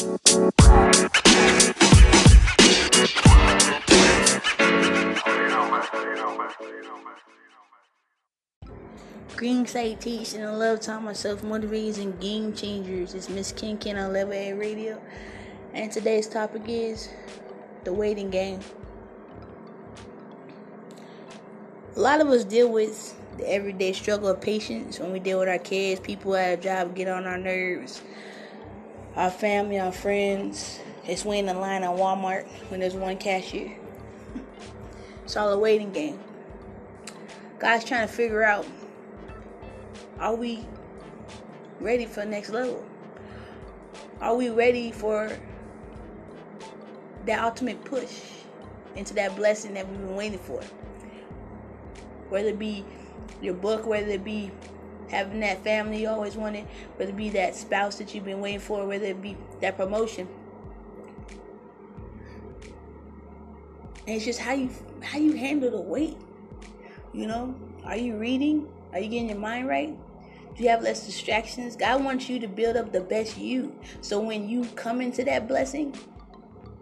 Green Site Teaching and Love Time Myself Motivators and Game Changers. It's Miss Ken Ken on Levelhead Radio. And today's topic is the waiting game. A lot of us deal with the everyday struggle of patience when we deal with our kids, people at a job get on our nerves, our family, our friends. It's waiting in line at Walmart when there's one cashier. It's all a waiting game. God's trying to figure out are we ready for the next level? Are we ready for that ultimate push into that blessing that we've been waiting for? Whether it be your book, whether it be having that family you always wanted, whether it be that spouse that you've been waiting for, whether it be that promotion. And it's just how you how you handle the wait. You know, are you reading? Are you getting your mind right? Do you have less distractions? God wants you to build up the best you. So when you come into that blessing,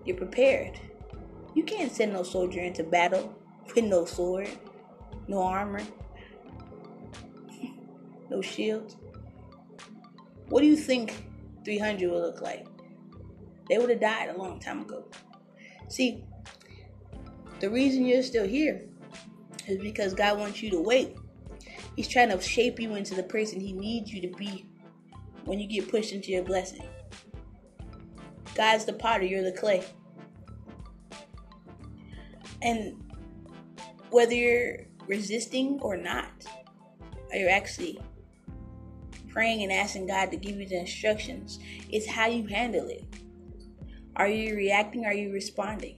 you're prepared. You can't send no soldier into battle with no sword, no armor, no shield. What do you think 300 would look like? They would have died a long time ago. See, the reason you're still here is because God wants you to wait. He's trying to shape you into the person He needs you to be when you get pushed into your blessing. God's the potter, you're the clay. And whether you're resisting or not, you're actually praying and asking God to give you the instructions, it's how you handle it. Are you reacting? Are you responding?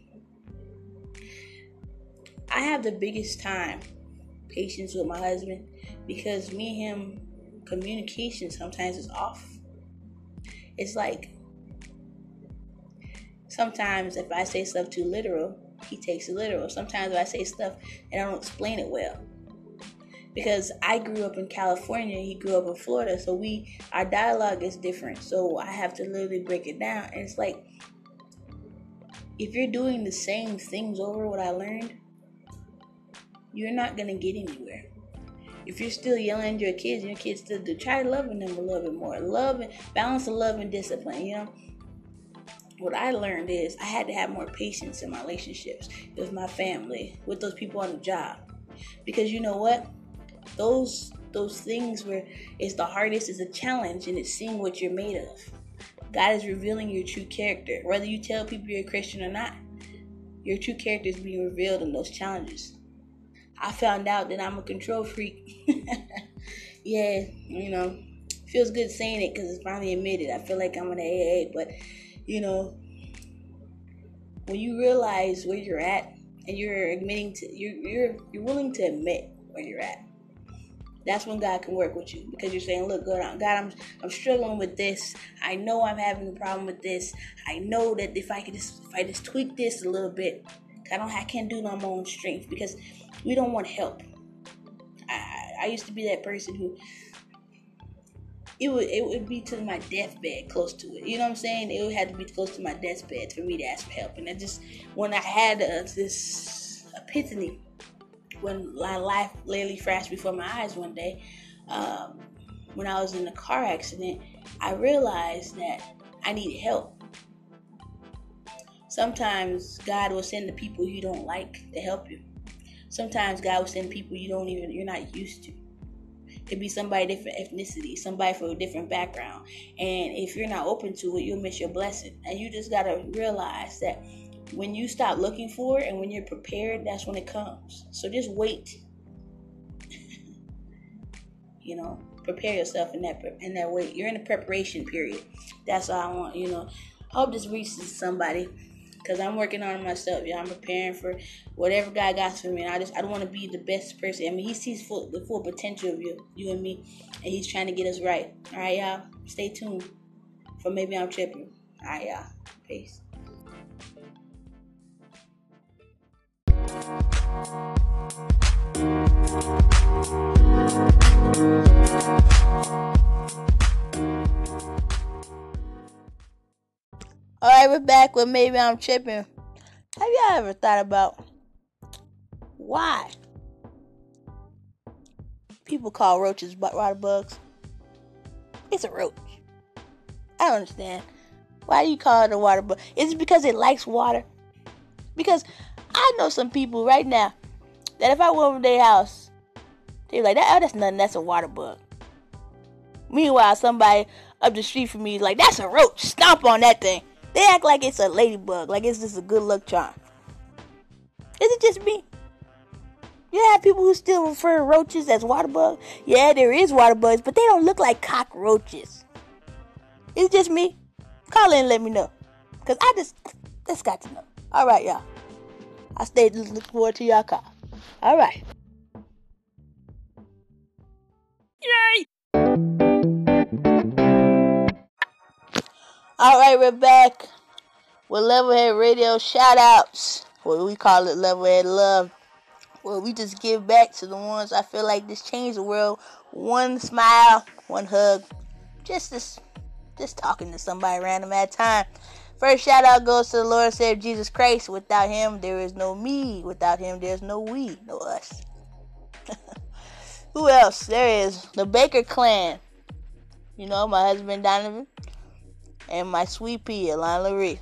I have the biggest time patience with my husband because me and him communication sometimes is off. It's like sometimes if I say stuff too literal, he takes it literal. Sometimes if I say stuff and I don't explain it well. Because I grew up in California, he grew up in Florida, so we our dialogue is different. So I have to literally break it down. And it's like if you're doing the same things over what I learned, you're not gonna get anywhere. If you're still yelling at your kids, your kids still do try loving them a little bit more. Love and balance of love and discipline, you know. What I learned is I had to have more patience in my relationships with my family, with those people on the job. Because you know what? Those those things where it's the hardest is a challenge and it's seeing what you're made of. God is revealing your true character. Whether you tell people you're a Christian or not, your true character is being revealed in those challenges. I found out that I'm a control freak. yeah, you know, feels good saying it because it's finally admitted. I feel like I'm an AA, but you know, when you realize where you're at and you're admitting to you're you're you're willing to admit where you're at. That's when God can work with you because you're saying, "Look, God, God, I'm I'm struggling with this. I know I'm having a problem with this. I know that if I could just if I just tweak this a little bit, I don't I can't do it on my own strength because we don't want help. I, I used to be that person who it would it would be to my deathbed close to it. You know what I'm saying? It would have to be close to my deathbed for me to ask for help. And I just when I had uh, this epiphany when my life literally flashed before my eyes one day, um, when I was in a car accident, I realized that I needed help. Sometimes God will send the people you don't like to help you. Sometimes God will send people you don't even you're not used to. It could be somebody different ethnicity, somebody from a different background. And if you're not open to it, you'll miss your blessing. And you just gotta realize that when you stop looking for it and when you're prepared, that's when it comes. So just wait. you know, prepare yourself in that in that way. You're in a preparation period. That's all I want. You know, hope this reaches somebody because I'm working on myself. Yeah, I'm preparing for whatever God got for me. And I just I don't want to be the best person. I mean, He sees full, the full potential of you, you and me, and He's trying to get us right. All right, y'all. Stay tuned for maybe I'm tripping. All right, y'all. Peace. Alright, we're back with Maybe I'm Tripping. Have y'all ever thought about why people call roaches water bugs? It's a roach. I don't understand. Why do you call it a water bug? Is it because it likes water? Because I know some people right now that if I went over their house, they're like, oh, that's nothing, that's a water bug. Meanwhile, somebody up the street from me is like, that's a roach, stomp on that thing. They act like it's a ladybug, like it's just a good luck charm. Is it just me? You have people who still refer roaches as water bugs. Yeah, there is water bugs, but they don't look like cockroaches. It's just me. Call in let me know. Cause I just just got to know. Alright, y'all. I stay looking forward to y'all call. Alright. Yay! Alright, we're back with Levelhead Radio shout outs. What we call it Levelhead Love. Well, we just give back to the ones I feel like this changed the world. One smile, one hug. Just this just talking to somebody random at a time. First shout out goes to the Lord Savior Jesus Christ. Without him, there is no me. Without him, there's no we, no us. Who else? There is the Baker clan. You know, my husband Donovan and my sweet pea, Alana Marie.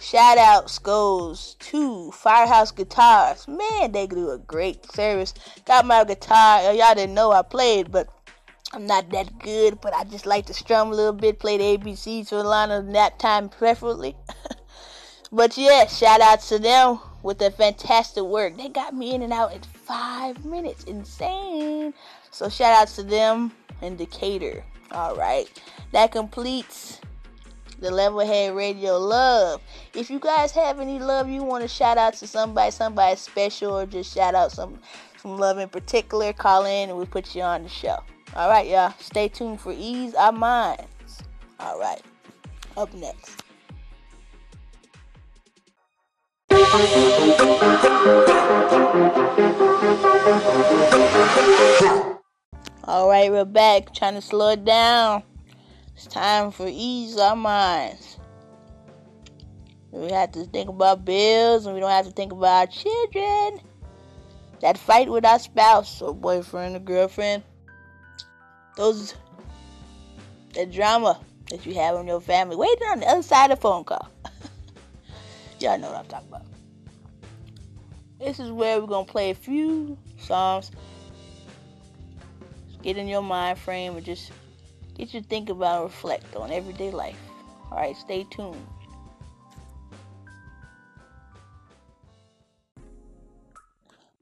Shout outs goes to Firehouse Guitars. Man, they do a great service. Got my guitar. Y'all didn't know I played, but I'm not that good, but I just like to strum a little bit, play the ABCs for a lot of nap time preferably. but yeah, shout out to them with their fantastic work. They got me in and out in five minutes. Insane. So shout out to them in Decatur. Alright. That completes the Level Head Radio Love. If you guys have any love you want to shout out to somebody, somebody special, or just shout out some some love in particular, call in and we'll put you on the show. All right, y'all. Stay tuned for Ease Our Minds. All right. Up next. All right, we're back. Trying to slow it down. It's time for Ease Our Minds. We have to think about bills and we don't have to think about our children. That fight with our spouse or boyfriend or girlfriend those the drama that you have in your family waiting on the other side of the phone call. Y'all know what I'm talking about. This is where we're gonna play a few songs. Get in your mind frame and just get you to think about and reflect on everyday life. Alright, stay tuned.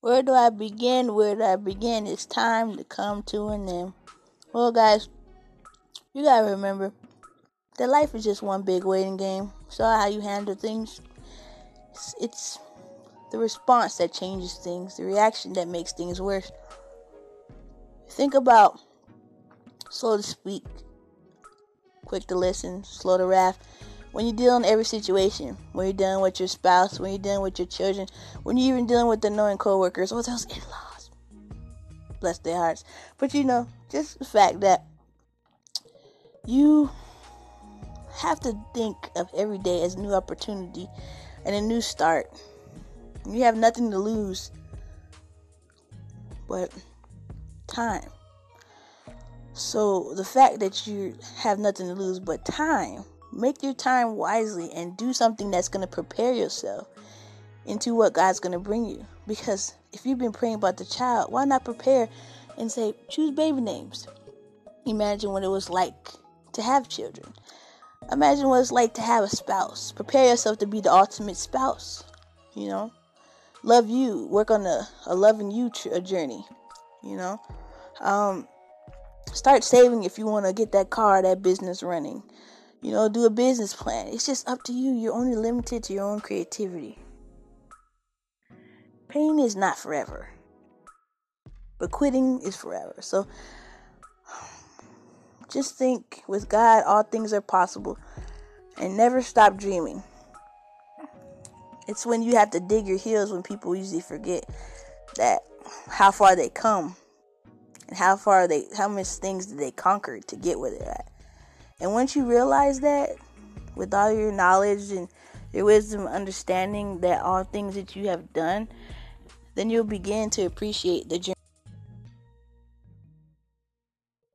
Where do I begin? Where do I begin? It's time to come to an end. Well, guys, you gotta remember that life is just one big waiting game. So how you handle things, it's, it's the response that changes things, the reaction that makes things worse. Think about slow to speak, quick to listen, slow to wrath. When you're dealing every situation, when you're dealing with your spouse, when you're dealing with your children, when you're even dealing with annoying coworkers or those in-laws bless their hearts. But you know, just the fact that you have to think of every day as a new opportunity and a new start. You have nothing to lose but time. So the fact that you have nothing to lose but time, make your time wisely and do something that's going to prepare yourself into what God's going to bring you. Because if you've been praying about the child, why not prepare and say, choose baby names? Imagine what it was like to have children. Imagine what it's like to have a spouse. Prepare yourself to be the ultimate spouse. You know, love you. Work on a, a loving you tr- journey. You know, um, start saving if you want to get that car, that business running. You know, do a business plan. It's just up to you. You're only limited to your own creativity. Pain is not forever, but quitting is forever. So just think with God, all things are possible, and never stop dreaming. It's when you have to dig your heels when people usually forget that how far they come and how far they how much things did they conquer to get where they're at. And once you realize that, with all your knowledge and your wisdom, understanding that all things that you have done, then you'll begin to appreciate the journey